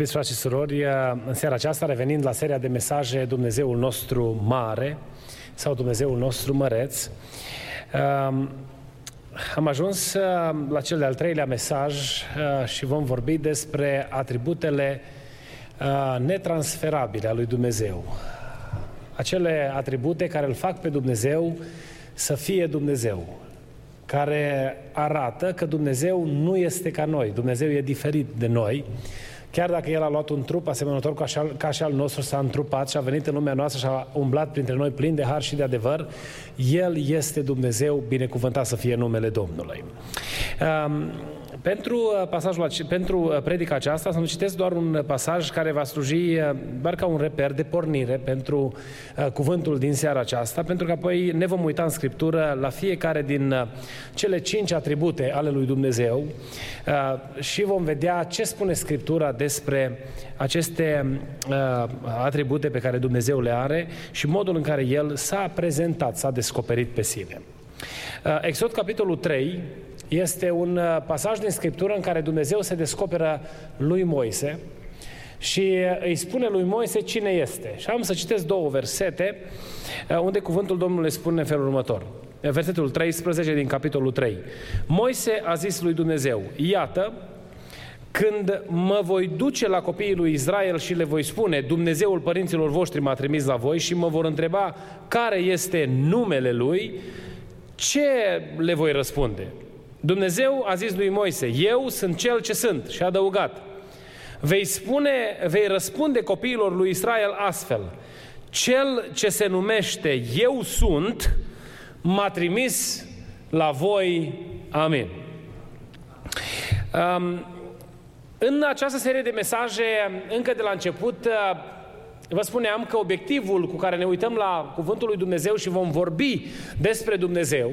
Iubiți frați și surori, în seara aceasta, revenind la seria de mesaje Dumnezeul nostru mare sau Dumnezeul nostru măreț, um, am ajuns uh, la cel de-al treilea mesaj uh, și vom vorbi despre atributele uh, netransferabile a lui Dumnezeu. Acele atribute care îl fac pe Dumnezeu să fie Dumnezeu, care arată că Dumnezeu nu este ca noi, Dumnezeu e diferit de noi, Chiar dacă El a luat un trup asemănător ca și, al, ca și al nostru, s-a întrupat și a venit în lumea noastră și a umblat printre noi plin de har și de adevăr, El este Dumnezeu, binecuvântat să fie numele Domnului. Um, pentru uh, pasajul, pentru uh, predica aceasta, să nu citesc doar un pasaj care va sluji uh, doar ca un reper de pornire pentru cuvântul din seara aceasta, pentru că apoi ne vom uita în Scriptură la fiecare din cele cinci atribute ale lui Dumnezeu și vom vedea ce spune Scriptura despre aceste atribute pe care Dumnezeu le are și modul în care El s-a prezentat, s-a descoperit pe sine. Exod, capitolul 3, este un uh, pasaj din Scriptură în care Dumnezeu se descoperă lui Moise și îi spune lui Moise cine este. Și am să citesc două versete uh, unde cuvântul Domnului spune în felul următor. Versetul 13 din capitolul 3. Moise a zis lui Dumnezeu, iată, când mă voi duce la copiii lui Israel și le voi spune, Dumnezeul părinților voștri m-a trimis la voi și mă vor întreba care este numele lui, ce le voi răspunde? Dumnezeu a zis lui Moise, eu sunt cel ce sunt și a adăugat, vei spune, vei răspunde copiilor lui Israel astfel, cel ce se numește eu sunt, m-a trimis la voi. Amin. Um, în această serie de mesaje, încă de la început, uh, vă spuneam că obiectivul cu care ne uităm la Cuvântul lui Dumnezeu și vom vorbi despre Dumnezeu,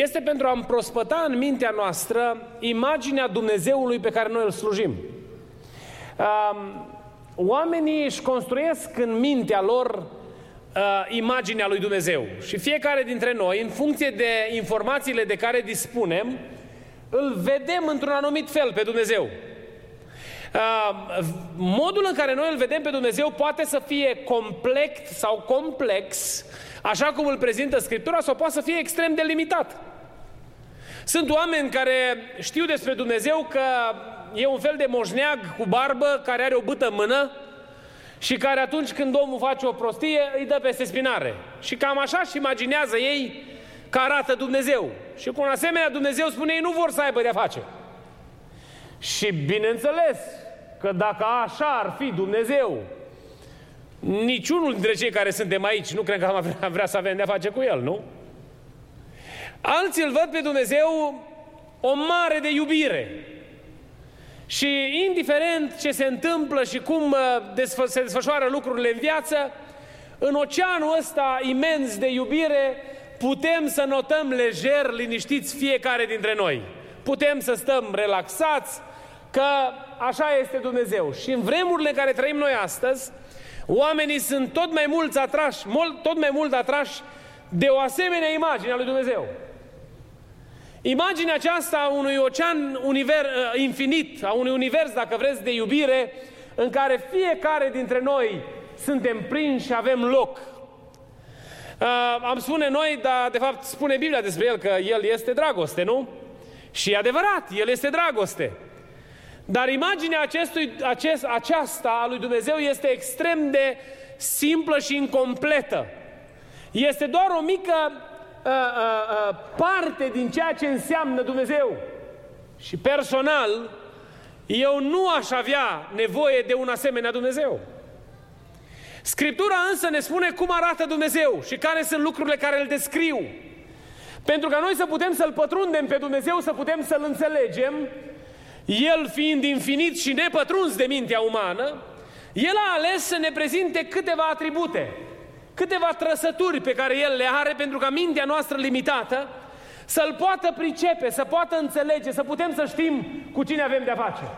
este pentru a împrospăta în mintea noastră imaginea Dumnezeului pe care noi îl slujim. Oamenii își construiesc în mintea lor uh, imaginea lui Dumnezeu și fiecare dintre noi, în funcție de informațiile de care dispunem, îl vedem într-un anumit fel pe Dumnezeu. modul în care noi îl vedem pe Dumnezeu poate să fie complex sau complex, așa cum îl prezintă Scriptura, sau poate să fie extrem de limitat. Sunt oameni care știu despre Dumnezeu că e un fel de moșneag cu barbă care are o bâtă în mână și care atunci când omul face o prostie îi dă peste spinare. Și cam așa și imaginează ei că arată Dumnezeu. Și cu un asemenea Dumnezeu spune ei nu vor să aibă de-a face. Și bineînțeles că dacă așa ar fi Dumnezeu, niciunul dintre cei care suntem aici nu cred că am vrea, vrea să avem de-a face cu El, nu? Alții îl văd pe Dumnezeu o mare de iubire. Și indiferent ce se întâmplă și cum uh, se desfășoară lucrurile în viață, în oceanul ăsta imens de iubire putem să notăm lejer, liniștiți fiecare dintre noi. Putem să stăm relaxați, că așa este Dumnezeu. Și în vremurile în care trăim noi astăzi, oamenii sunt tot mai mulți atrași, tot mai mult atrași de o asemenea imagine a lui Dumnezeu. Imaginea aceasta a unui ocean univer, uh, infinit, a unui univers, dacă vreți, de iubire, în care fiecare dintre noi suntem prinși și avem loc. Uh, am spune noi, dar de fapt spune Biblia despre el că el este dragoste, nu? Și e adevărat, el este dragoste. Dar imaginea acestui, acest, aceasta a lui Dumnezeu este extrem de simplă și incompletă. Este doar o mică uh, uh, uh, parte din ceea ce înseamnă Dumnezeu. Și personal, eu nu aș avea nevoie de un asemenea Dumnezeu. Scriptura însă ne spune cum arată Dumnezeu și care sunt lucrurile care îl descriu. Pentru ca noi să putem să-L pătrundem pe Dumnezeu, să putem să-L înțelegem, El fiind infinit și nepătruns de mintea umană, El a ales să ne prezinte câteva atribute, câteva trăsături pe care El le are pentru ca mintea noastră limitată să-L poată pricepe, să poată înțelege, să putem să știm cu cine avem de-a face.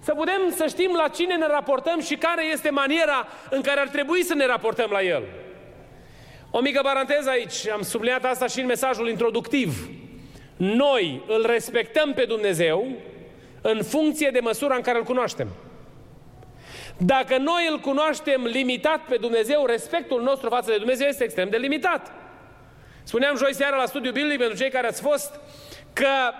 Să putem să știm la cine ne raportăm și care este maniera în care ar trebui să ne raportăm la El. O mică paranteză aici, am subliniat asta și în mesajul introductiv. Noi îl respectăm pe Dumnezeu în funcție de măsura în care îl cunoaștem. Dacă noi îl cunoaștem limitat pe Dumnezeu, respectul nostru față de Dumnezeu este extrem de limitat. Spuneam joi seara la studiu biblic pentru cei care ați fost că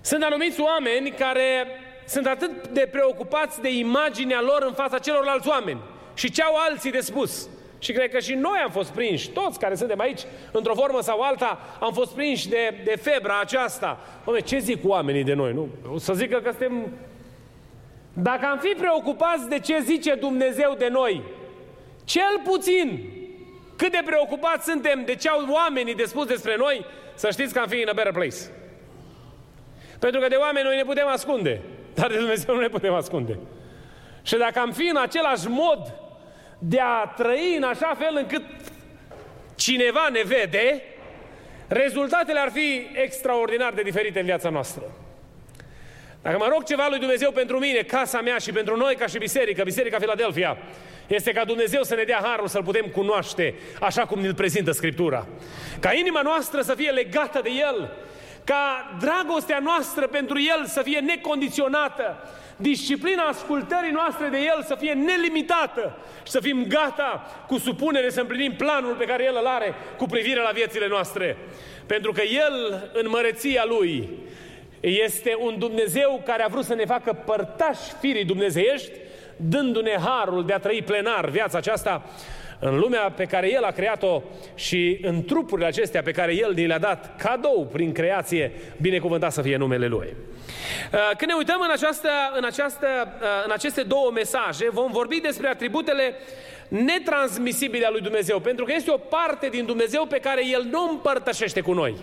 sunt anumiți oameni care sunt atât de preocupați de imaginea lor în fața celorlalți oameni și ce au alții de spus. Și cred că și noi am fost prinși, toți care suntem aici, într-o formă sau alta, am fost prinși de, de febra aceasta. Oame, ce zic oamenii de noi, nu? O să zică că suntem... Dacă am fi preocupați de ce zice Dumnezeu de noi, cel puțin cât de preocupați suntem de ce au oamenii de spus despre noi, să știți că am fi in a better place. Pentru că de oameni noi ne putem ascunde, dar de Dumnezeu nu ne putem ascunde. Și dacă am fi în același mod de a trăi în așa fel încât cineva ne vede, rezultatele ar fi extraordinar de diferite în viața noastră. Dacă mă rog ceva lui Dumnezeu pentru mine, casa mea și pentru noi ca și biserică, Biserica Filadelfia, este ca Dumnezeu să ne dea harul să-L putem cunoaște așa cum ne-L prezintă Scriptura. Ca inima noastră să fie legată de El, ca dragostea noastră pentru El să fie necondiționată, disciplina ascultării noastre de El să fie nelimitată și să fim gata cu supunere să împlinim planul pe care El îl are cu privire la viețile noastre. Pentru că El, în măreția Lui, este un Dumnezeu care a vrut să ne facă părtași firii dumnezeiești, dându-ne harul de a trăi plenar viața aceasta în lumea pe care El a creat-o și în trupurile acestea pe care El ni le-a dat cadou prin creație, binecuvântat să fie numele Lui. Uh, când ne uităm în, această, în, această, uh, în aceste două mesaje, vom vorbi despre atributele netransmisibile a lui Dumnezeu, pentru că este o parte din Dumnezeu pe care El nu împărtășește cu noi.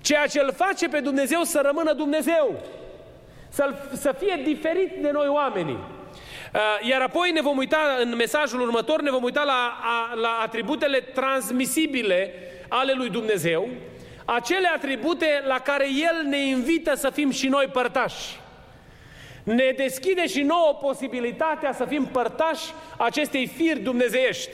Ceea ce îl face pe Dumnezeu să rămână Dumnezeu, să, să fie diferit de noi oamenii. Uh, iar apoi ne vom uita, în mesajul următor, ne vom uita la, la atributele transmisibile ale lui Dumnezeu, acele atribute la care El ne invită să fim și noi părtași. Ne deschide și nouă posibilitatea să fim părtași acestei firi dumnezeiești.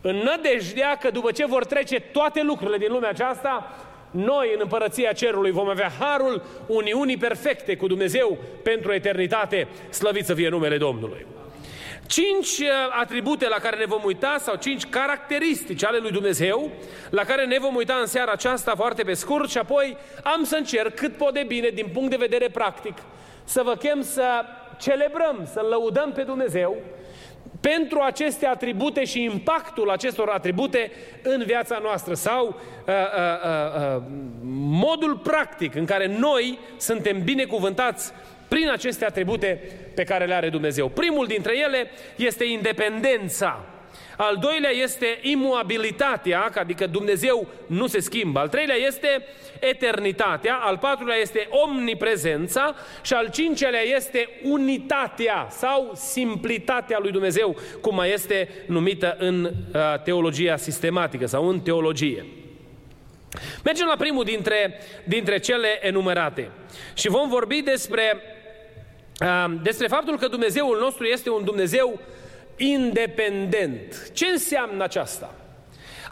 În nădejdea că după ce vor trece toate lucrurile din lumea aceasta, noi în împărăția cerului vom avea harul uniunii perfecte cu Dumnezeu pentru eternitate, slăvit să fie numele Domnului. Cinci uh, atribute la care ne vom uita sau cinci caracteristici ale lui Dumnezeu la care ne vom uita în seara aceasta foarte pe scurt și apoi am să încerc cât pot de bine din punct de vedere practic să vă chem să celebrăm, să lăudăm pe Dumnezeu pentru aceste atribute și impactul acestor atribute în viața noastră sau uh, uh, uh, uh, modul practic în care noi suntem binecuvântați prin aceste atribute pe care le are Dumnezeu. Primul dintre ele este independența. Al doilea este imuabilitatea, adică Dumnezeu nu se schimbă. Al treilea este eternitatea, al patrulea este omniprezența și al cincelea este unitatea sau simplitatea lui Dumnezeu, cum mai este numită în uh, teologia sistematică sau în teologie. Mergem la primul dintre, dintre cele enumerate și vom vorbi despre, uh, despre faptul că Dumnezeul nostru este un Dumnezeu independent. Ce înseamnă aceasta?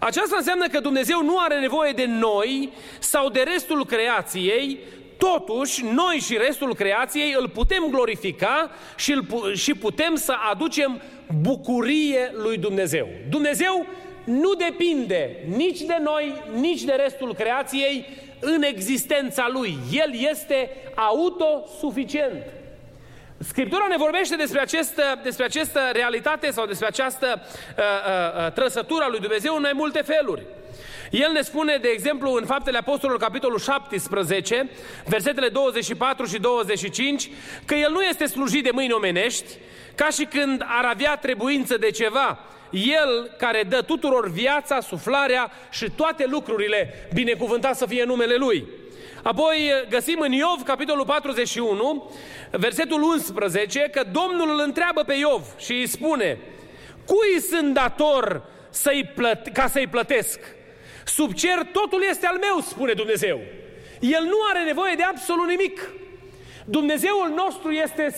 Aceasta înseamnă că Dumnezeu nu are nevoie de noi sau de restul creației, totuși noi și restul creației îl putem glorifica și, îl, și putem să aducem bucurie lui Dumnezeu. Dumnezeu nu depinde nici de noi, nici de restul creației în existența Lui. El este autosuficient. Scriptura ne vorbește despre această, despre această realitate sau despre această uh, uh, uh, trăsătură a lui Dumnezeu în mai multe feluri. El ne spune, de exemplu, în Faptele Apostolilor, capitolul 17, versetele 24 și 25, că El nu este slujit de mâini omenești, ca și când ar avea trebuință de ceva. El care dă tuturor viața, suflarea și toate lucrurile, binecuvântat să fie numele Lui. Apoi găsim în Iov, capitolul 41, versetul 11, că Domnul îl întreabă pe Iov și îi spune, cui sunt dator să-i plăt- ca să-i plătesc? Sub cer totul este al meu, spune Dumnezeu. El nu are nevoie de absolut nimic. Dumnezeul nostru este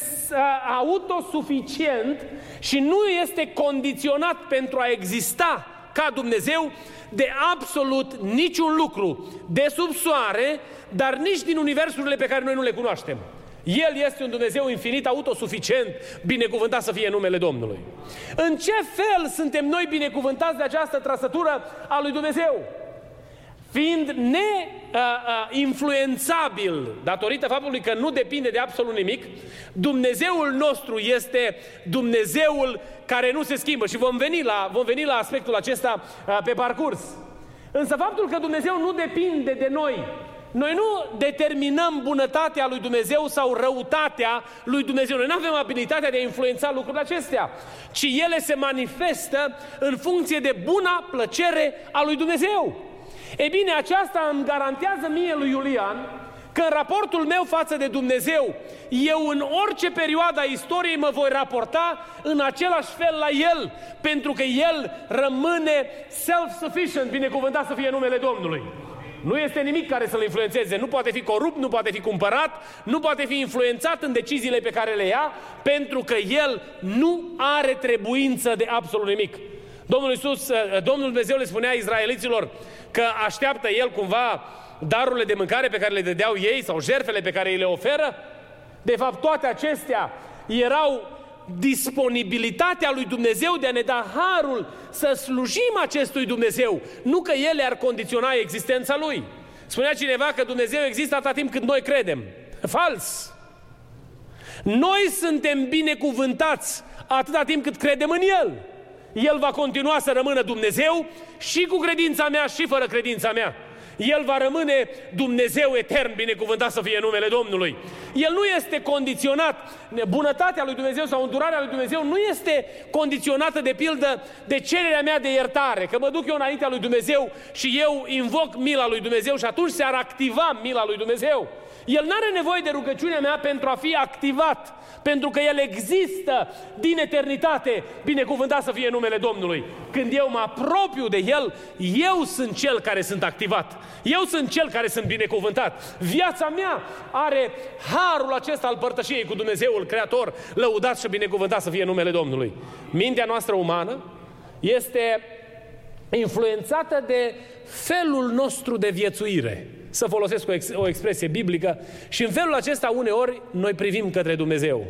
autosuficient și nu este condiționat pentru a exista ca Dumnezeu de absolut niciun lucru de sub soare, dar nici din universurile pe care noi nu le cunoaștem. El este un Dumnezeu infinit, autosuficient, binecuvântat să fie numele Domnului. În ce fel suntem noi binecuvântați de această trăsătură a lui Dumnezeu? Fiind neinfluențabil datorită faptului că nu depinde de absolut nimic, Dumnezeul nostru este Dumnezeul care nu se schimbă și vom veni la, vom veni la aspectul acesta pe parcurs. Însă faptul că Dumnezeu nu depinde de noi, noi nu determinăm bunătatea lui Dumnezeu sau răutatea lui Dumnezeu. Noi nu avem abilitatea de a influența lucrurile acestea, ci ele se manifestă în funcție de buna plăcere a lui Dumnezeu. E bine, aceasta îmi garantează mie lui Iulian că în raportul meu față de Dumnezeu, eu în orice perioadă a istoriei mă voi raporta în același fel la El, pentru că El rămâne self-sufficient, binecuvântat să fie numele Domnului. Nu este nimic care să-l influențeze. Nu poate fi corupt, nu poate fi cumpărat, nu poate fi influențat în deciziile pe care le ia, pentru că el nu are trebuință de absolut nimic. Domnul Iisus, Domnul Dumnezeu le spunea izraeliților, că așteaptă el cumva darurile de mâncare pe care le dădeau ei sau jertfele pe care îi le oferă? De fapt, toate acestea erau disponibilitatea lui Dumnezeu de a ne da harul să slujim acestui Dumnezeu, nu că ele ar condiționa existența lui. Spunea cineva că Dumnezeu există atâta timp cât noi credem. Fals! Noi suntem binecuvântați atâta timp cât credem în El. El va continua să rămână Dumnezeu și cu credința mea și fără credința mea. El va rămâne Dumnezeu etern, binecuvântat să fie numele Domnului. El nu este condiționat, bunătatea lui Dumnezeu sau îndurarea lui Dumnezeu nu este condiționată de pildă de cererea mea de iertare, că mă duc eu înaintea lui Dumnezeu și eu invoc mila lui Dumnezeu și atunci se ar activa mila lui Dumnezeu. El nu are nevoie de rugăciunea mea pentru a fi activat, pentru că El există din eternitate, binecuvântat să fie numele Domnului. Când eu mă apropiu de El, eu sunt cel care sunt activat. Eu sunt cel care sunt binecuvântat. Viața mea are harul acesta al părtășiei cu Dumnezeul Creator, lăudat și binecuvântat să fie numele Domnului. Mintea noastră umană este influențată de felul nostru de viețuire să folosesc o, ex- o expresie biblică și în felul acesta uneori noi privim către Dumnezeu.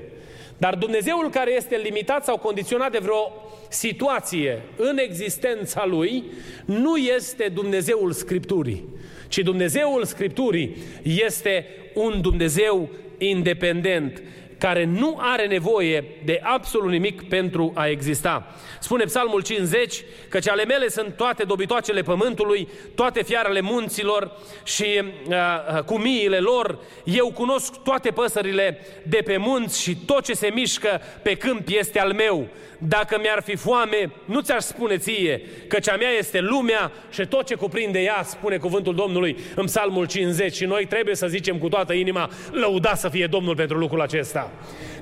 Dar Dumnezeul care este limitat sau condiționat de vreo situație în existența Lui nu este Dumnezeul Scripturii, ci Dumnezeul Scripturii este un Dumnezeu independent, care nu are nevoie de absolut nimic pentru a exista. Spune Psalmul 50 că ale mele sunt toate dobitoacele pământului, toate fiarele munților și uh, uh, cu miile lor. Eu cunosc toate păsările de pe munți și tot ce se mișcă pe câmp este al meu. Dacă mi-ar fi foame, nu ți-aș spune ție, că cea mea este lumea și tot ce cuprinde ea, spune cuvântul Domnului în Psalmul 50. Și noi trebuie să zicem cu toată inima, lăuda să fie Domnul pentru lucrul acesta.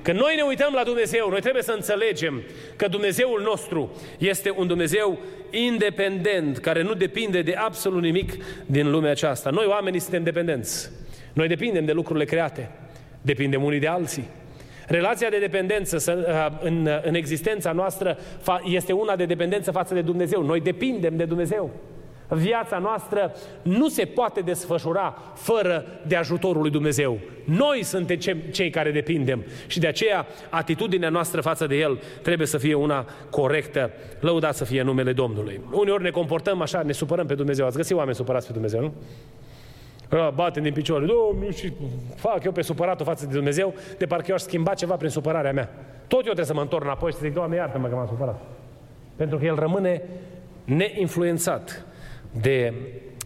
Când noi ne uităm la Dumnezeu, noi trebuie să înțelegem că Dumnezeul nostru este un Dumnezeu independent, care nu depinde de absolut nimic din lumea aceasta. Noi oamenii suntem dependenți. Noi depindem de lucrurile create. Depindem unii de alții. Relația de dependență în, în existența noastră este una de dependență față de Dumnezeu. Noi depindem de Dumnezeu. Viața noastră nu se poate desfășura fără de ajutorul lui Dumnezeu. Noi suntem cei care depindem și de aceea atitudinea noastră față de El trebuie să fie una corectă. Lăudat să fie numele Domnului. Uneori ne comportăm așa, ne supărăm pe Dumnezeu. Ați găsit oameni supărați pe Dumnezeu, nu? Bate din picioare, Domnul, și fac eu pe supăratul față de Dumnezeu, de parcă eu aș schimba ceva prin supărarea mea. Tot eu trebuie să mă întorc înapoi și să zic, Doamne, iartă-mă că m-am supărat. Pentru că El rămâne neinfluențat de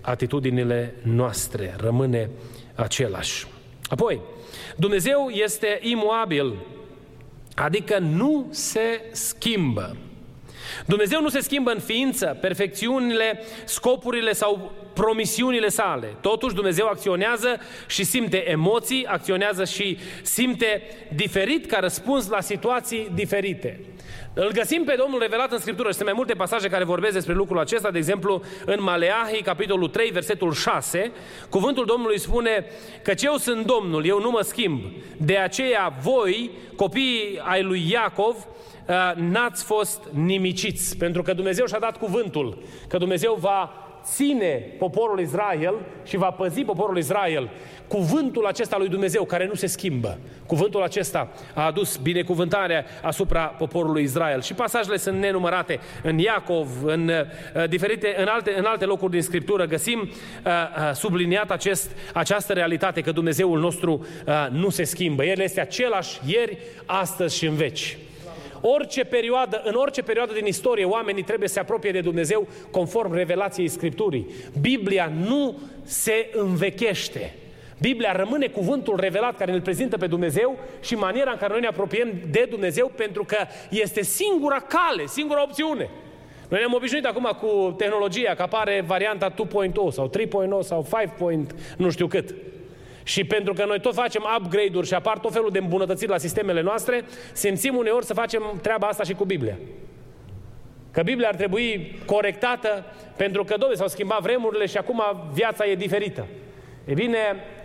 atitudinile noastre, rămâne același. Apoi, Dumnezeu este imuabil, adică nu se schimbă. Dumnezeu nu se schimbă în ființă, perfecțiunile, scopurile sau promisiunile sale. Totuși Dumnezeu acționează și simte emoții, acționează și simte diferit ca răspuns la situații diferite. Îl găsim pe Domnul revelat în Scriptură și sunt mai multe pasaje care vorbesc despre lucrul acesta, de exemplu în Maleahi, capitolul 3, versetul 6, cuvântul Domnului spune că eu sunt Domnul, eu nu mă schimb. De aceea voi, copiii ai lui Iacov, uh, n-ați fost nimiciți, pentru că Dumnezeu și-a dat cuvântul, că Dumnezeu va ține poporul Israel și va păzi poporul Israel. Cuvântul acesta lui Dumnezeu care nu se schimbă. Cuvântul acesta a adus binecuvântarea asupra poporului Israel. Și pasajele sunt nenumărate în Iacov, în, uh, diferite, în, alte, în alte locuri din Scriptură. Găsim uh, uh, subliniat acest, această realitate că Dumnezeul nostru uh, nu se schimbă. El este același ieri, astăzi și în veci. Orice perioadă, în orice perioadă din istorie, oamenii trebuie să se apropie de Dumnezeu conform revelației Scripturii. Biblia nu se învechește. Biblia rămâne cuvântul revelat care ne prezintă pe Dumnezeu și maniera în care noi ne apropiem de Dumnezeu pentru că este singura cale, singura opțiune. Noi ne-am obișnuit acum cu tehnologia, că apare varianta 2.0 sau 3.0 sau 5. nu știu cât. Și pentru că noi tot facem upgrade-uri și apar tot felul de îmbunătățiri la sistemele noastre, simțim uneori să facem treaba asta și cu Biblia. Că Biblia ar trebui corectată pentru că, domnule, s-au schimbat vremurile și acum viața e diferită. E bine,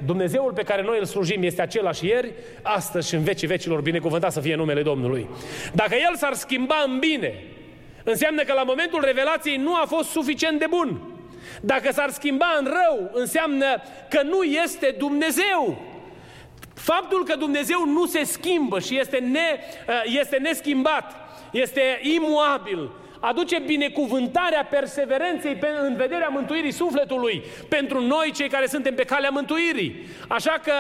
Dumnezeul pe care noi îl slujim este același ieri, astăzi și în vecii vecilor, binecuvântat să fie numele Domnului. Dacă El s-ar schimba în bine, înseamnă că la momentul revelației nu a fost suficient de bun. Dacă s-ar schimba în rău, înseamnă că nu este Dumnezeu. Faptul că Dumnezeu nu se schimbă și este, ne, uh, este neschimbat, este imuabil, aduce binecuvântarea perseverenței în vederea mântuirii sufletului pentru noi cei care suntem pe calea mântuirii. Așa că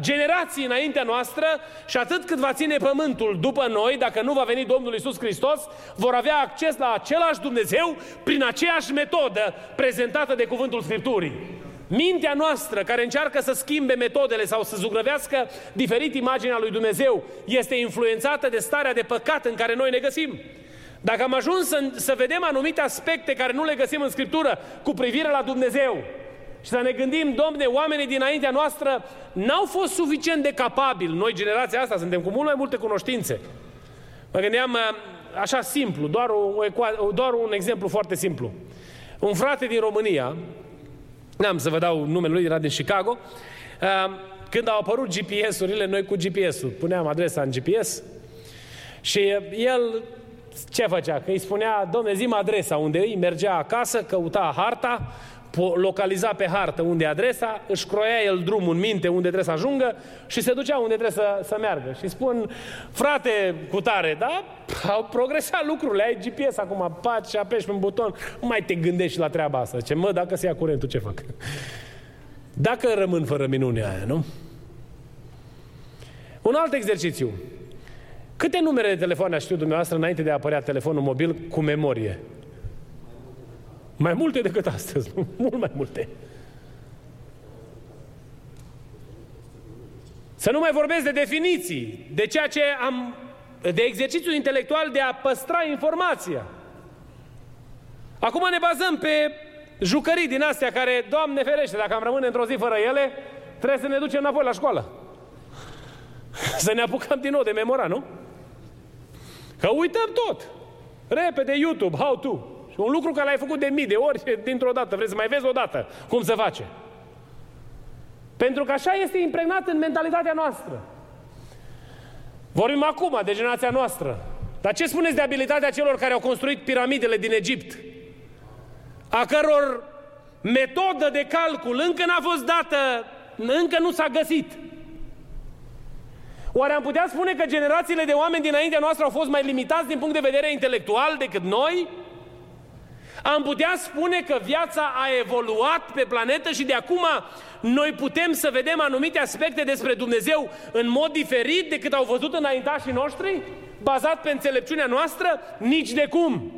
generații înaintea noastră și atât cât va ține pământul după noi, dacă nu va veni Domnul Isus Hristos, vor avea acces la același Dumnezeu prin aceeași metodă prezentată de Cuvântul Scripturii. Mintea noastră care încearcă să schimbe metodele sau să zugrăvească diferit imaginea lui Dumnezeu este influențată de starea de păcat în care noi ne găsim. Dacă am ajuns să, să vedem anumite aspecte care nu le găsim în Scriptură cu privire la Dumnezeu, și să ne gândim, domne, oamenii dinaintea noastră n-au fost suficient de capabili. Noi, generația asta, suntem cu mult mai multe cunoștințe. Mă gândeam uh, așa simplu, doar, o, doar un exemplu foarte simplu. Un frate din România, n-am să vă dau numele lui, era din Chicago, uh, când au apărut GPS-urile, noi cu GPS-ul, puneam adresa în GPS și el ce făcea? Că îi spunea, domne, zi adresa unde îi, mergea acasă, căuta harta, localiza pe hartă unde e adresa, își croia el drumul în minte unde trebuie să ajungă și se ducea unde trebuie să, să meargă. Și spun, frate, cu tare, da? Au progresat lucrurile, ai GPS acum, paci și apeși pe un buton, nu mai te gândești la treaba asta. Ce mă, dacă se ia curentul, ce fac? Dacă rămân fără minunea aia, nu? Un alt exercițiu. Câte numere de telefon a știut dumneavoastră înainte de a apărea telefonul mobil cu memorie? Mai multe decât astăzi, mult mai multe. Să nu mai vorbesc de definiții, de ceea ce am, de exercițiul intelectual de a păstra informația. Acum ne bazăm pe jucării din astea care, Doamne ferește, dacă am rămâne într-o zi fără ele, trebuie să ne ducem înapoi la școală. Să ne apucăm din nou de memora, nu? Că uităm tot. Repede YouTube, how to. Un lucru care l-ai făcut de mii de ori, dintr-o dată, vrei să mai vezi o dată cum se face. Pentru că așa este impregnat în mentalitatea noastră. Vorbim acum de generația noastră. Dar ce spuneți de abilitatea celor care au construit piramidele din Egipt? A căror metodă de calcul încă n-a fost dată, încă nu s-a găsit. Oare am putea spune că generațiile de oameni dinaintea noastră au fost mai limitați din punct de vedere intelectual decât noi? Am putea spune că viața a evoluat pe planetă și de acum noi putem să vedem anumite aspecte despre Dumnezeu în mod diferit decât au văzut înaintașii noștri? Bazat pe înțelepciunea noastră? Nici de cum!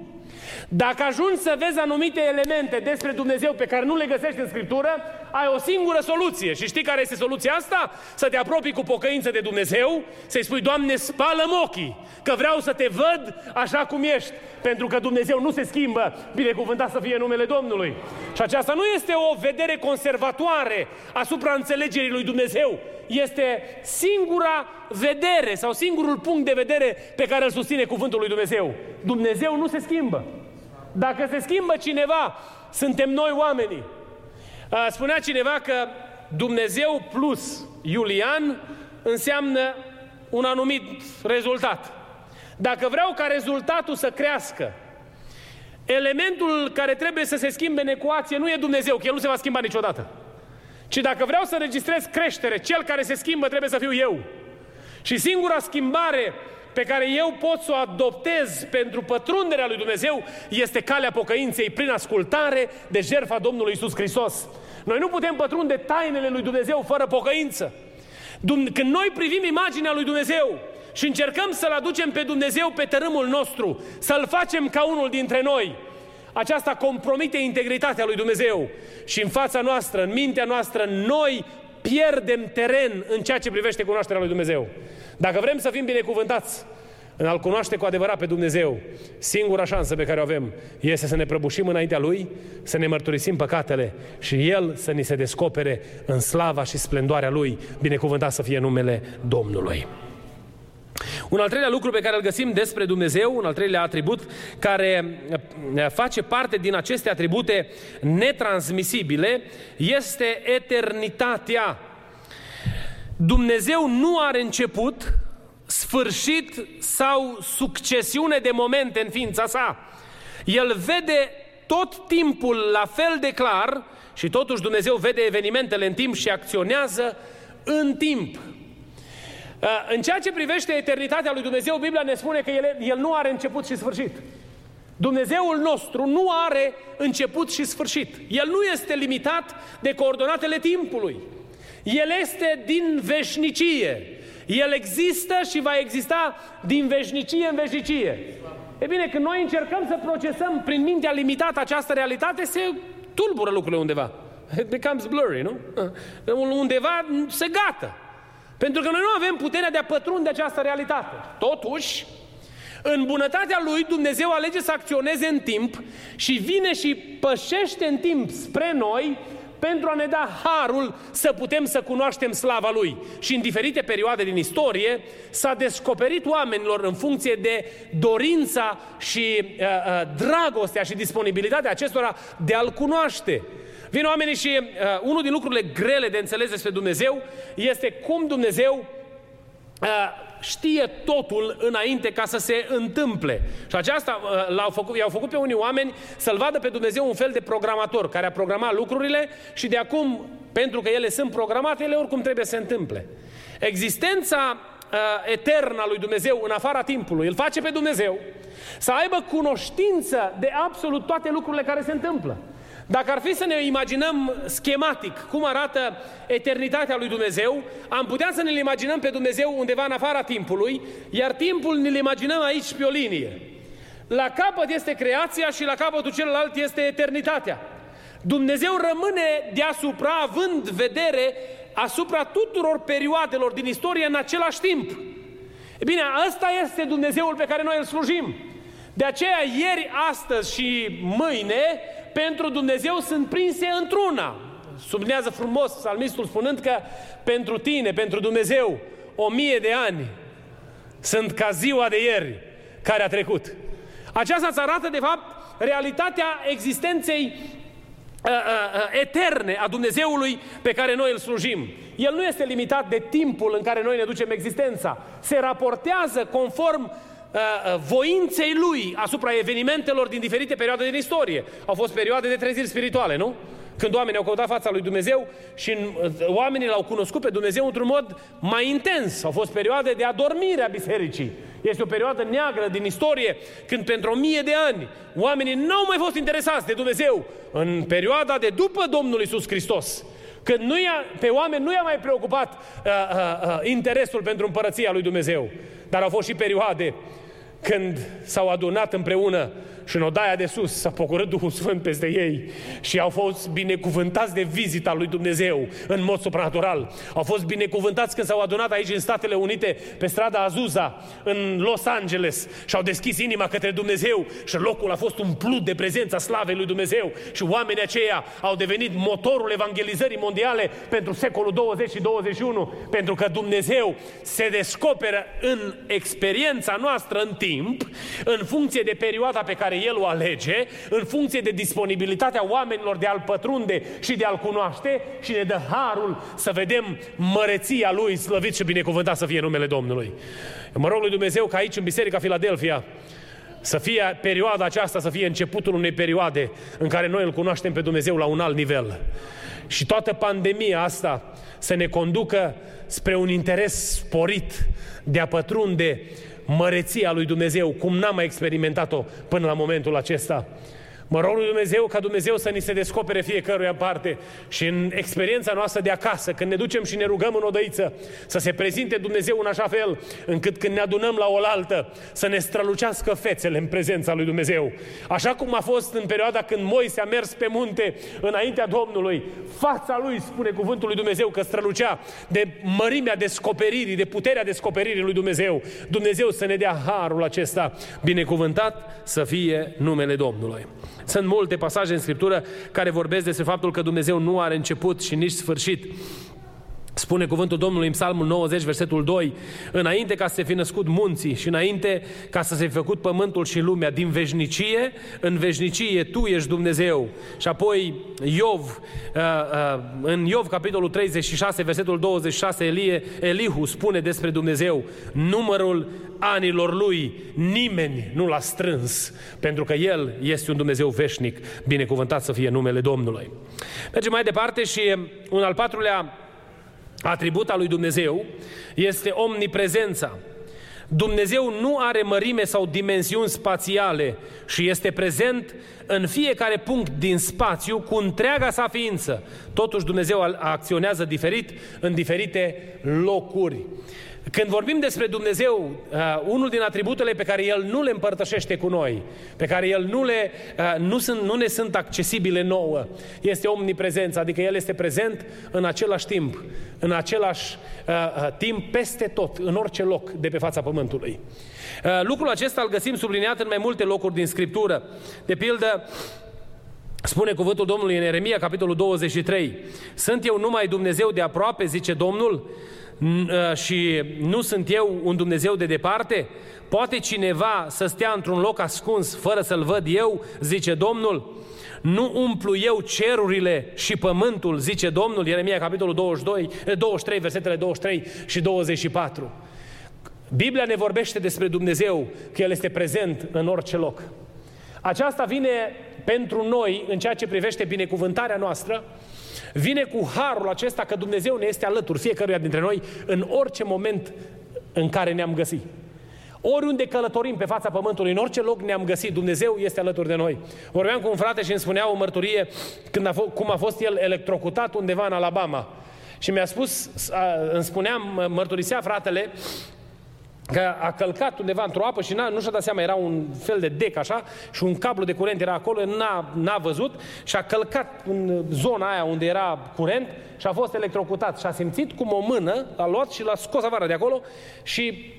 Dacă ajungi să vezi anumite elemente despre Dumnezeu pe care nu le găsești în Scriptură, ai o singură soluție. Și știi care este soluția asta? Să te apropii cu pocăință de Dumnezeu, să-i spui, Doamne, spală ochii, că vreau să te văd așa cum ești. Pentru că Dumnezeu nu se schimbă, binecuvântat să fie numele Domnului. Și aceasta nu este o vedere conservatoare asupra înțelegerii lui Dumnezeu. Este singura vedere sau singurul punct de vedere pe care îl susține cuvântul lui Dumnezeu. Dumnezeu nu se schimbă. Dacă se schimbă cineva, suntem noi oamenii. Spunea cineva că Dumnezeu plus Iulian înseamnă un anumit rezultat. Dacă vreau ca rezultatul să crească, elementul care trebuie să se schimbe în ecuație nu e Dumnezeu, că El nu se va schimba niciodată. Ci dacă vreau să registrez creștere, cel care se schimbă trebuie să fiu eu. Și singura schimbare pe care eu pot să o adoptez pentru pătrunderea lui Dumnezeu este calea pocăinței prin ascultare de jertfa Domnului Isus Hristos. Noi nu putem pătrunde tainele lui Dumnezeu fără pocăință. Când noi privim imaginea lui Dumnezeu și încercăm să-L aducem pe Dumnezeu pe tărâmul nostru, să-L facem ca unul dintre noi, aceasta compromite integritatea lui Dumnezeu. Și în fața noastră, în mintea noastră, noi pierdem teren în ceea ce privește cunoașterea lui Dumnezeu. Dacă vrem să fim binecuvântați în a-L cunoaște cu adevărat pe Dumnezeu, singura șansă pe care o avem este să ne prăbușim înaintea Lui, să ne mărturisim păcatele și El să ni se descopere în slava și splendoarea Lui, binecuvântat să fie numele Domnului. Un al treilea lucru pe care îl găsim despre Dumnezeu, un al treilea atribut care eh, face parte din aceste atribute netransmisibile, este eternitatea. Dumnezeu nu are început, sfârșit sau succesiune de momente în ființa sa. El vede tot timpul la fel de clar și totuși Dumnezeu vede evenimentele în timp și acționează în timp. Uh, în ceea ce privește eternitatea lui Dumnezeu, Biblia ne spune că el, el nu are început și sfârșit. Dumnezeul nostru nu are început și sfârșit. El nu este limitat de coordonatele timpului. El este din veșnicie. El există și va exista din veșnicie în veșnicie. E bine, când noi încercăm să procesăm prin mintea limitată această realitate, se tulbură lucrurile undeva. It becomes blurry, nu? Uh, undeva se gata. Pentru că noi nu avem puterea de a pătrunde această realitate. Totuși, în bunătatea lui, Dumnezeu alege să acționeze în timp și vine și pășește în timp spre noi pentru a ne da harul să putem să cunoaștem slava Lui. Și în diferite perioade din istorie s-a descoperit oamenilor în funcție de dorința și uh, uh, dragostea și disponibilitatea acestora de a-L cunoaște. Vin oamenii și uh, unul din lucrurile grele de înțeles despre Dumnezeu este cum Dumnezeu uh, știe totul înainte ca să se întâmple. Și aceasta uh, l-au făcut, i-au făcut pe unii oameni să-L vadă pe Dumnezeu un fel de programator care a programat lucrurile și de acum, pentru că ele sunt programate, ele oricum trebuie să se întâmple. Existența uh, eternă a lui Dumnezeu în afara timpului îl face pe Dumnezeu să aibă cunoștință de absolut toate lucrurile care se întâmplă. Dacă ar fi să ne imaginăm schematic cum arată eternitatea lui Dumnezeu, am putea să ne-L imaginăm pe Dumnezeu undeva în afara timpului, iar timpul ne-L imaginăm aici pe o linie. La capăt este creația și la capătul celălalt este eternitatea. Dumnezeu rămâne deasupra, având vedere asupra tuturor perioadelor din istorie în același timp. E bine, ăsta este Dumnezeul pe care noi îl slujim. De aceea, ieri, astăzi și mâine, pentru Dumnezeu sunt prinse într-una. Subnează frumos psalmistul spunând că pentru tine, pentru Dumnezeu, o mie de ani sunt ca ziua de ieri care a trecut. Aceasta îți arată, de fapt, realitatea existenței uh, uh, uh, eterne a Dumnezeului pe care noi îl slujim. El nu este limitat de timpul în care noi ne ducem existența. Se raportează conform Uh, uh, voinței lui asupra evenimentelor din diferite perioade din istorie. Au fost perioade de treziri spirituale, nu? Când oamenii au căutat fața lui Dumnezeu și uh, oamenii l-au cunoscut pe Dumnezeu într-un mod mai intens. Au fost perioade de adormire a bisericii. Este o perioadă neagră din istorie când pentru o mie de ani oamenii nu au mai fost interesați de Dumnezeu în perioada de după Domnul Isus Hristos. Când nu i-a, pe oameni nu i-a mai preocupat uh, uh, uh, interesul pentru împărăția lui Dumnezeu. Dar au fost și perioade când s-au adunat împreună și în odaia de sus s-a pogorât Duhul Sfânt peste ei și au fost binecuvântați de vizita lui Dumnezeu în mod supranatural. Au fost binecuvântați când s-au adunat aici în Statele Unite, pe strada Azusa, în Los Angeles și au deschis inima către Dumnezeu și locul a fost umplut de prezența slavei lui Dumnezeu și oamenii aceia au devenit motorul evangelizării mondiale pentru secolul 20 și 21, pentru că Dumnezeu se descoperă în experiența noastră în timp, în funcție de perioada pe care El o alege, în funcție de disponibilitatea oamenilor de a-L pătrunde și de a-L cunoaște și ne dă harul să vedem măreția Lui, slăvit și binecuvântat să fie numele Domnului. mă rog lui Dumnezeu că aici în Biserica Filadelfia să fie perioada aceasta, să fie începutul unei perioade în care noi îl cunoaștem pe Dumnezeu la un alt nivel. Și toată pandemia asta să ne conducă spre un interes sporit de a pătrunde măreția lui Dumnezeu, cum n-am mai experimentat-o până la momentul acesta. Mă rog lui Dumnezeu ca Dumnezeu să ni se descopere fiecăruia parte și în experiența noastră de acasă, când ne ducem și ne rugăm în odăiță, să se prezinte Dumnezeu în așa fel încât când ne adunăm la oaltă, să ne strălucească fețele în prezența lui Dumnezeu. Așa cum a fost în perioada când Moise a mers pe munte înaintea Domnului, fața lui, spune cuvântul lui Dumnezeu, că strălucea de mărimea descoperirii, de puterea descoperirii lui Dumnezeu. Dumnezeu să ne dea harul acesta binecuvântat să fie numele Domnului. Sunt multe pasaje în Scriptură care vorbesc despre faptul că Dumnezeu nu are început și nici sfârșit. Spune cuvântul Domnului în Psalmul 90, versetul 2, înainte ca să se fi născut munții și înainte ca să se fi făcut pământul și lumea, din veșnicie, în veșnicie Tu ești Dumnezeu. Și apoi Iov, uh, uh, în Iov, capitolul 36, versetul 26, Elie, Elihu spune despre Dumnezeu, numărul anilor lui nimeni nu l-a strâns, pentru că El este un Dumnezeu veșnic, binecuvântat să fie numele Domnului. Mergem mai departe și un al patrulea atribut al lui Dumnezeu este omniprezența. Dumnezeu nu are mărime sau dimensiuni spațiale și este prezent în fiecare punct din spațiu cu întreaga sa ființă. Totuși Dumnezeu acționează diferit în diferite locuri. Când vorbim despre Dumnezeu, uh, unul din atributele pe care El nu le împărtășește cu noi, pe care El nu, le, uh, nu, sunt, nu ne sunt accesibile nouă, este omniprezența, adică El este prezent în același timp, în același uh, uh timp, peste tot, în orice loc de pe fața Pământului. Uh, lucrul acesta îl găsim subliniat în mai multe locuri din Scriptură. De pildă, Spune cuvântul Domnului în Eremia, capitolul 23. Sunt eu numai Dumnezeu de aproape, zice Domnul, Ă, și nu sunt eu un Dumnezeu de departe? Poate cineva să stea într-un loc ascuns fără să-l văd eu, zice Domnul? Nu umplu eu cerurile și pământul, zice Domnul, Ieremia capitolul 22, 23, versetele 23 și 24. Biblia ne vorbește despre Dumnezeu, că El este prezent în orice loc. Aceasta vine pentru noi în ceea ce privește binecuvântarea noastră, Vine cu harul acesta că Dumnezeu ne este alături, fiecăruia dintre noi, în orice moment în care ne-am găsit. Oriunde călătorim pe fața pământului, în orice loc ne-am găsit, Dumnezeu este alături de noi. Vorbeam cu un frate și îmi spunea o mărturie când a f- cum a fost el electrocutat undeva în Alabama. Și mi-a spus, îmi spuneam, mărturisea fratele, că a călcat undeva într-o apă și n-a, nu și-a dat seama, era un fel de dec așa și un cablu de curent era acolo, n-a, n-a văzut și a călcat în zona aia unde era curent și a fost electrocutat și a simțit cum o mână l-a luat și l-a scos afară de acolo și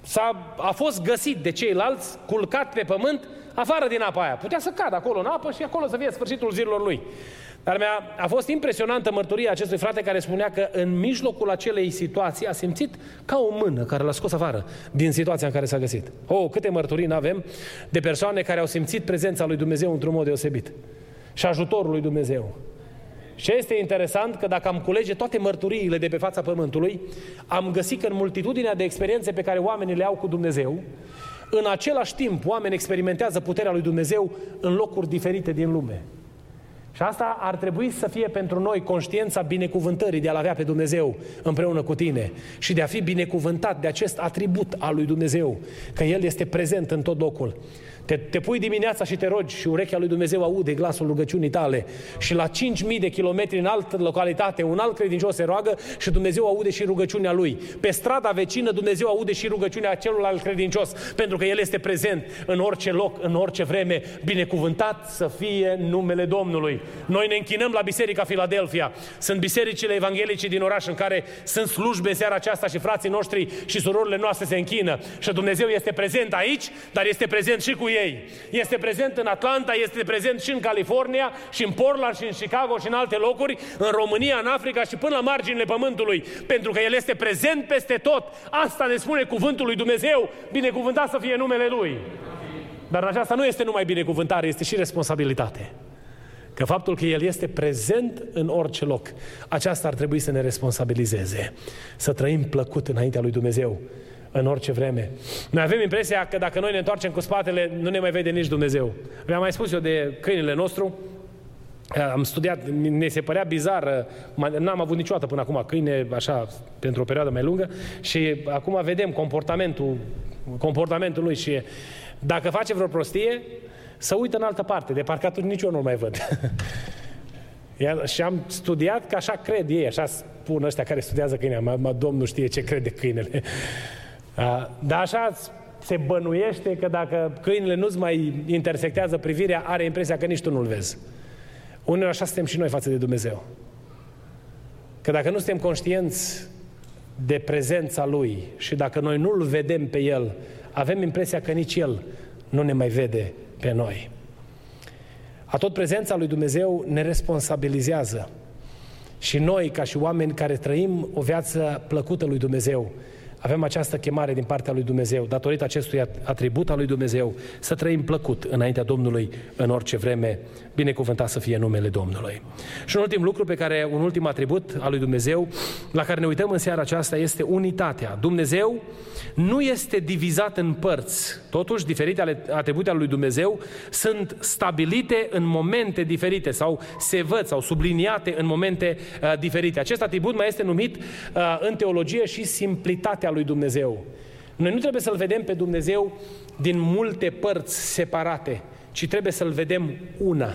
s-a, a fost găsit de ceilalți, culcat pe pământ, afară din apa aia. Putea să cadă acolo în apă și acolo să fie sfârșitul zilelor lui. Dar mi-a, a fost impresionantă mărturia acestui frate care spunea că în mijlocul acelei situații a simțit ca o mână care l-a scos afară din situația în care s-a găsit. Oh, câte mărturii avem de persoane care au simțit prezența lui Dumnezeu într-un mod deosebit și ajutorul lui Dumnezeu. Și este interesant că dacă am culege toate mărturiile de pe fața pământului, am găsit că în multitudinea de experiențe pe care oamenii le au cu Dumnezeu, în același timp oamenii experimentează puterea lui Dumnezeu în locuri diferite din lume. Și asta ar trebui să fie pentru noi conștiința binecuvântării de a-L avea pe Dumnezeu împreună cu tine și de a fi binecuvântat de acest atribut al lui Dumnezeu, că El este prezent în tot locul. Te, te pui dimineața și te rogi și urechea lui Dumnezeu aude glasul rugăciunii tale și la 5.000 de kilometri în altă localitate un alt credincios se roagă și Dumnezeu aude și rugăciunea lui. Pe strada vecină Dumnezeu aude și rugăciunea celuilalt credincios pentru că El este prezent în orice loc, în orice vreme. Binecuvântat să fie numele Domnului. Noi ne închinăm la Biserica Filadelfia. Sunt bisericile evanghelice din oraș în care sunt slujbe seara aceasta și frații noștri și surorile noastre se închină. Și Dumnezeu este prezent aici, dar este prezent și cu ei. Este prezent în Atlanta, este prezent și în California, și în Portland, și în Chicago, și în alte locuri, în România, în Africa și până la marginile pământului, pentru că El este prezent peste tot. Asta ne spune cuvântul lui Dumnezeu, binecuvântat să fie numele Lui. Dar aceasta nu este numai binecuvântare, este și responsabilitate. Că faptul că El este prezent în orice loc, aceasta ar trebui să ne responsabilizeze. Să trăim plăcut înaintea lui Dumnezeu în orice vreme. Noi avem impresia că dacă noi ne întoarcem cu spatele, nu ne mai vede nici Dumnezeu. Vi-am mai spus eu de câinile nostru, am studiat, ne se părea bizar, n-am avut niciodată până acum câine așa pentru o perioadă mai lungă și acum vedem comportamentul, comportamentul lui și dacă face vreo prostie, să uită în altă parte, de parcă atunci nici eu nu mai văd. și am studiat că așa cred ei, așa spun ăștia care studiază câinea, mă, Domnul știe ce crede câinele. Dar așa se bănuiește că dacă câinile nu-ți mai intersectează privirea, are impresia că nici tu nu-l vezi. Uneori așa suntem și noi față de Dumnezeu. Că dacă nu suntem conștienți de prezența Lui și dacă noi nu-L vedem pe El, avem impresia că nici El nu ne mai vede pe noi. A tot prezența lui Dumnezeu ne responsabilizează. Și noi, ca și oameni care trăim o viață plăcută lui Dumnezeu, avem această chemare din partea lui Dumnezeu, datorită acestui atribut al lui Dumnezeu, să trăim plăcut înaintea Domnului în orice vreme, binecuvântat să fie numele Domnului. Și un ultim lucru pe care, un ultim atribut al lui Dumnezeu, la care ne uităm în seara aceasta, este unitatea. Dumnezeu nu este divizat în părți. Totuși, diferite ale atribute ale lui Dumnezeu sunt stabilite în momente diferite sau se văd sau subliniate în momente uh, diferite. Acest atribut mai este numit uh, în teologie și simplitatea lui Dumnezeu. Noi nu trebuie să-L vedem pe Dumnezeu din multe părți separate, ci trebuie să-L vedem una.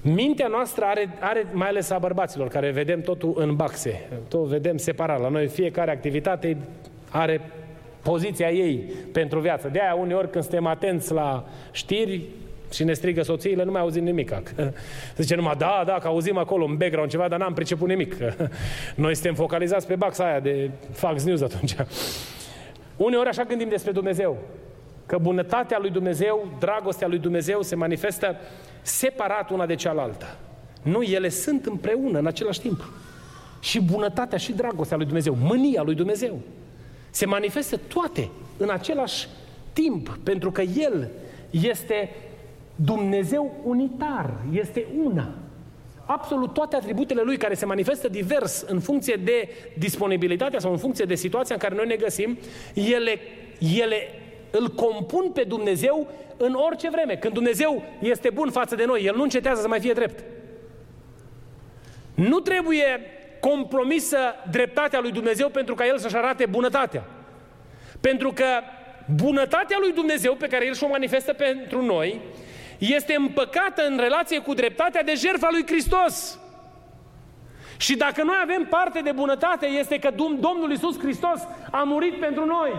Mintea noastră are, are, mai ales a bărbaților, care vedem totul în baxe, tot vedem separat. La noi fiecare activitate are poziția ei pentru viață. De aia uneori când suntem atenți la știri și ne strigă soțiile, nu mai auzim nimic. Zice numai, da, da, că auzim acolo în background ceva, dar n-am priceput nimic. Noi suntem focalizați pe baxa aia de Fox News atunci. Uneori așa gândim despre Dumnezeu. Că bunătatea lui Dumnezeu, dragostea lui Dumnezeu se manifestă separat una de cealaltă. Nu, ele sunt împreună în același timp. Și bunătatea și dragostea lui Dumnezeu, mânia lui Dumnezeu, se manifestă toate în același timp, pentru că El este Dumnezeu unitar, este una. Absolut toate atributele Lui care se manifestă divers în funcție de disponibilitatea sau în funcție de situația în care noi ne găsim, ele, ele îl compun pe Dumnezeu în orice vreme. Când Dumnezeu este bun față de noi, El nu încetează să mai fie drept. Nu trebuie compromisă dreptatea lui Dumnezeu pentru ca El să-și arate bunătatea. Pentru că bunătatea lui Dumnezeu pe care El și-o manifestă pentru noi este împăcată în relație cu dreptatea de jertfa lui Hristos. Și dacă noi avem parte de bunătate, este că Domnul Iisus Hristos a murit pentru noi.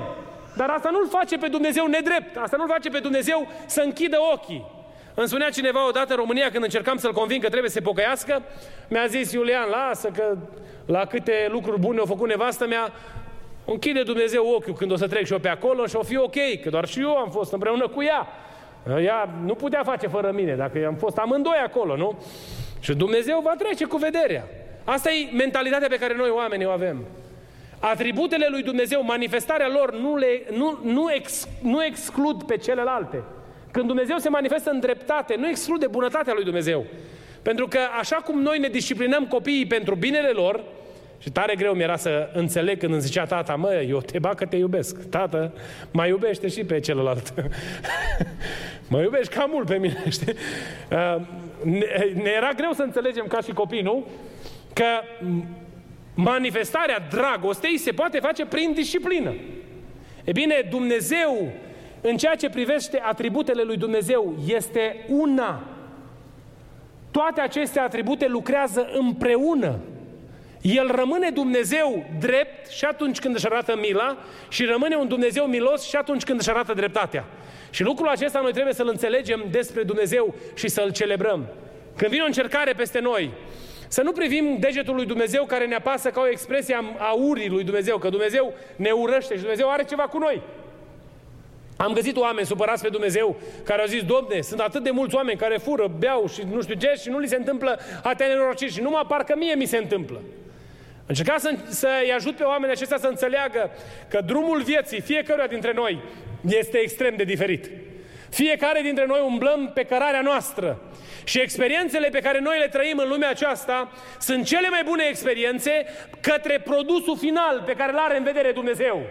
Dar asta nu-L face pe Dumnezeu nedrept, asta nu-L face pe Dumnezeu să închidă ochii. Îmi spunea cineva odată în România, când încercam să-l conving că trebuie să se pocăiască, mi-a zis Iulian, lasă că la câte lucruri bune au făcut nevastă mea, închide Dumnezeu ochiul când o să trec și eu pe acolo și o fi ok, că doar și eu am fost împreună cu ea. Ea nu putea face fără mine, dacă am fost amândoi acolo, nu? Și Dumnezeu va trece cu vederea. Asta e mentalitatea pe care noi oamenii o avem. Atributele lui Dumnezeu, manifestarea lor nu, le, nu, nu, ex, nu exclud pe celelalte. Când Dumnezeu se manifestă în dreptate, nu exclude bunătatea lui Dumnezeu. Pentru că așa cum noi ne disciplinăm copiii pentru binele lor, și tare greu mi-era să înțeleg când îmi zicea tata, mă, eu te bag că te iubesc. Tată, mai iubește și pe celălalt. mă iubești cam mult pe mine, știi? Uh, ne, ne era greu să înțelegem ca și copii, nu? Că manifestarea dragostei se poate face prin disciplină. E bine, Dumnezeu în ceea ce privește atributele lui Dumnezeu, este una. Toate aceste atribute lucrează împreună. El rămâne Dumnezeu drept și atunci când își arată mila și rămâne un Dumnezeu milos și atunci când își arată dreptatea. Și lucrul acesta noi trebuie să-l înțelegem despre Dumnezeu și să-l celebrăm. Când vine o încercare peste noi, să nu privim degetul lui Dumnezeu care ne apasă ca o expresie a urii lui Dumnezeu, că Dumnezeu ne urăște și Dumnezeu are ceva cu noi. Am găsit oameni supărați pe Dumnezeu care au zis, Domne, sunt atât de mulți oameni care fură, beau și nu știu ce și nu li se întâmplă atâtea nenorociri și numai parcă mie mi se întâmplă. Încerca să, să-i ajut pe oamenii aceștia să înțeleagă că drumul vieții fiecăruia dintre noi este extrem de diferit. Fiecare dintre noi umblăm pe cărarea noastră și experiențele pe care noi le trăim în lumea aceasta sunt cele mai bune experiențe către produsul final pe care îl are în vedere Dumnezeu.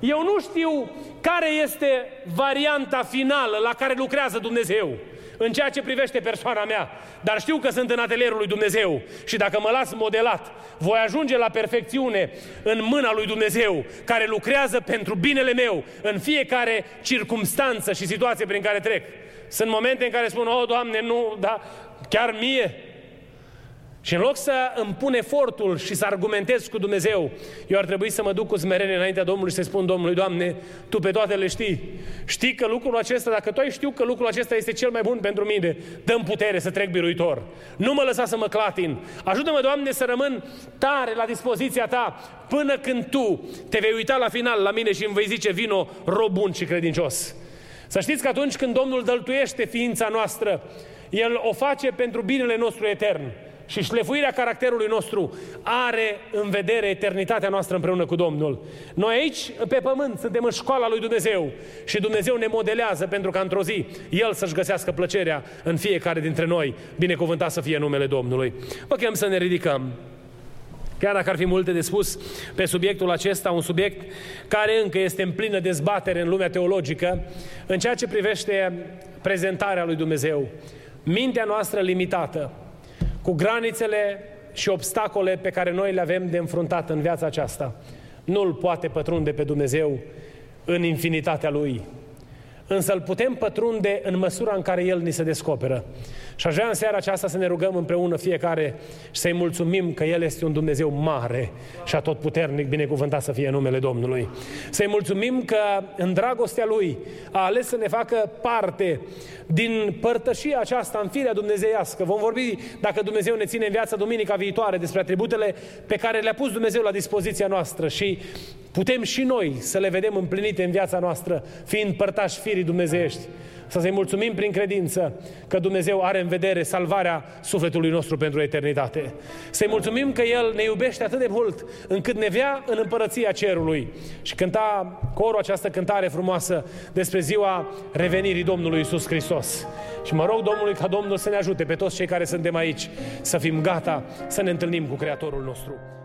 Eu nu știu care este varianta finală la care lucrează Dumnezeu în ceea ce privește persoana mea, dar știu că sunt în atelierul lui Dumnezeu și dacă mă las modelat, voi ajunge la perfecțiune în mâna lui Dumnezeu, care lucrează pentru binele meu în fiecare circumstanță și situație prin care trec. Sunt momente în care spun, oh, Doamne, nu, da, chiar mie, și în loc să îmi pun efortul și să argumentez cu Dumnezeu, eu ar trebui să mă duc cu smerenie înaintea Domnului și să spun Domnului, Doamne, Tu pe toate le știi. Știi că lucrul acesta, dacă Tu ai știu că lucrul acesta este cel mai bun pentru mine, dăm putere să trec biruitor. Nu mă lăsa să mă clatin. Ajută-mă, Doamne, să rămân tare la dispoziția Ta până când Tu te vei uita la final la mine și îmi vei zice, vino, rob bun și credincios. Să știți că atunci când Domnul dăltuiește ființa noastră, El o face pentru binele nostru etern și șlefuirea caracterului nostru are în vedere eternitatea noastră împreună cu Domnul. Noi aici, pe pământ, suntem în școala lui Dumnezeu și Dumnezeu ne modelează pentru ca într-o zi El să-și găsească plăcerea în fiecare dintre noi. Binecuvântat să fie numele Domnului. Vă chem să ne ridicăm. Chiar dacă ar fi multe de spus pe subiectul acesta, un subiect care încă este în plină dezbatere în lumea teologică, în ceea ce privește prezentarea lui Dumnezeu, mintea noastră limitată, cu granițele și obstacole pe care noi le avem de înfruntat în viața aceasta. Nu îl poate pătrunde pe Dumnezeu în infinitatea Lui. Însă îl putem pătrunde în măsura în care El ni se descoperă. Și aș vrea în seara aceasta să ne rugăm împreună fiecare și să-i mulțumim că El este un Dumnezeu mare și atotputernic, binecuvântat să fie numele Domnului. Să-i mulțumim că în dragostea Lui a ales să ne facă parte din părtășia aceasta în firea dumnezeiască. Vom vorbi, dacă Dumnezeu ne ține în viața duminica viitoare, despre atributele pe care le-a pus Dumnezeu la dispoziția noastră și putem și noi să le vedem împlinite în viața noastră, fiind părtași firii dumnezeiești. Să să-i mulțumim prin credință că Dumnezeu are în vedere salvarea sufletului nostru pentru eternitate. Să-i mulțumim că El ne iubește atât de mult încât ne vea în împărăția cerului. Și cânta corul această cântare frumoasă despre ziua revenirii Domnului Isus Hristos. Și mă rog Domnului ca Domnul să ne ajute pe toți cei care suntem aici să fim gata să ne întâlnim cu Creatorul nostru.